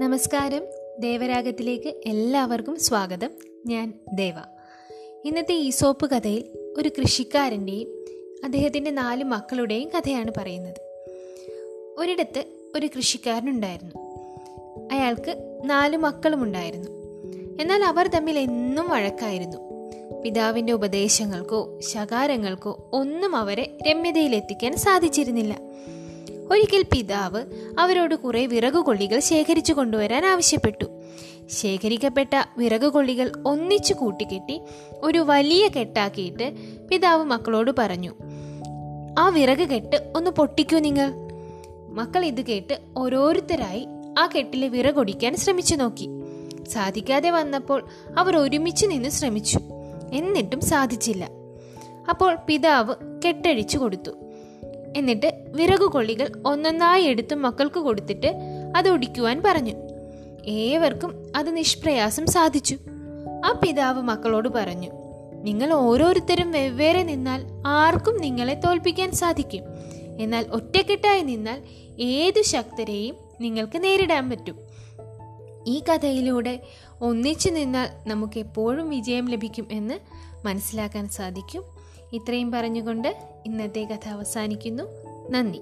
നമസ്കാരം. ദേവരാഗത്തിലേക്ക് എല്ലാവർക്കും സ്വാഗതം. ഞാൻ ദേവ. ഇന്നത്തെ ഈസോപ്പ് കഥയിൽ ഒരു കൃഷിക്കാരന്റെയും അദ്ദേഹത്തിന്റെ നാല് മക്കളുടെയും കഥയാണ് പറയുന്നത്. ഒരിടത്ത് ഒരു കൃഷിക്കാരനുണ്ടായിരുന്നു. അയാൾക്ക് നാല് മക്കളുമുണ്ടായിരുന്നു. എന്നാൽ അവർ തമ്മിൽ എന്നും വഴക്കായിരുന്നു. പിതാവിന്റെ ഉപദേശങ്ങൾക്കോ ശകാരങ്ങൾക്കോ ഒന്നും അവരെ രമ്യതയിലെത്തിക്കാൻ സാധിച്ചിരുന്നില്ല. ഒരിക്കൽ പിതാവ് അവരോട് കുറെ വിറകുകൊള്ളികൾ ശേഖരിച്ചു കൊണ്ടുവരാൻ ആവശ്യപ്പെട്ടു. ശേഖരിക്കപ്പെട്ട വിറകുകൊള്ളികൾ ഒന്നിച്ചു കൂട്ടിക്കെട്ടി ഒരു വലിയ കെട്ടാക്കിയിട്ട് പിതാവ് മക്കളോട് പറഞ്ഞു ആ വിറക് കെട്ട് ഒന്ന് പൊട്ടിക്കൂ നിങ്ങൾ. മക്കൾ ഇത് കേട്ട് ഓരോരുത്തരായി ആ കെട്ടിലെ വിറകൊടിക്കാൻ ശ്രമിച്ചു നോക്കി. സാധിക്കാതെ വന്നപ്പോൾ അവർ ഒരുമിച്ച് നിന്ന് ശ്രമിച്ചു. എന്നിട്ടും സാധിച്ചില്ല. അപ്പോൾ പിതാവ് കെട്ടഴിച്ചു കൊടുത്തു. എന്നിട്ട് വിറകുകൊള്ളികൾ ഒന്നൊന്നായി എടുത്ത് മക്കൾക്ക് കൊടുത്തിട്ട് അത് ഒടിക്കുവാൻ പറഞ്ഞു. ഏവർക്കും അത് നിഷ്പ്രയാസം സാധിച്ചു. ആ പിതാവ് മക്കളോട് പറഞ്ഞു നിങ്ങൾ ഓരോരുത്തരും വെവ്വേറെ നിന്നാൽ ആർക്കും നിങ്ങളെ തോൽപ്പിക്കാൻ സാധിക്കും. എന്നാൽ ഒറ്റക്കെട്ടായി നിന്നാൽ ഏതു ശക്തരെയും നിങ്ങൾക്ക് നേരിടാൻ പറ്റും. ഈ കഥയിലൂടെ ഒന്നിച്ചു നിന്നാൽ നമുക്ക് എപ്പോഴും വിജയം ലഭിക്കും എന്ന് മനസ്സിലാക്കാൻ സാധിക്കും. ഇത്രയും പറഞ്ഞുകൊണ്ട് ഇന്നത്തെ കഥ അവസാനിക്കുന്നു. നന്ദി.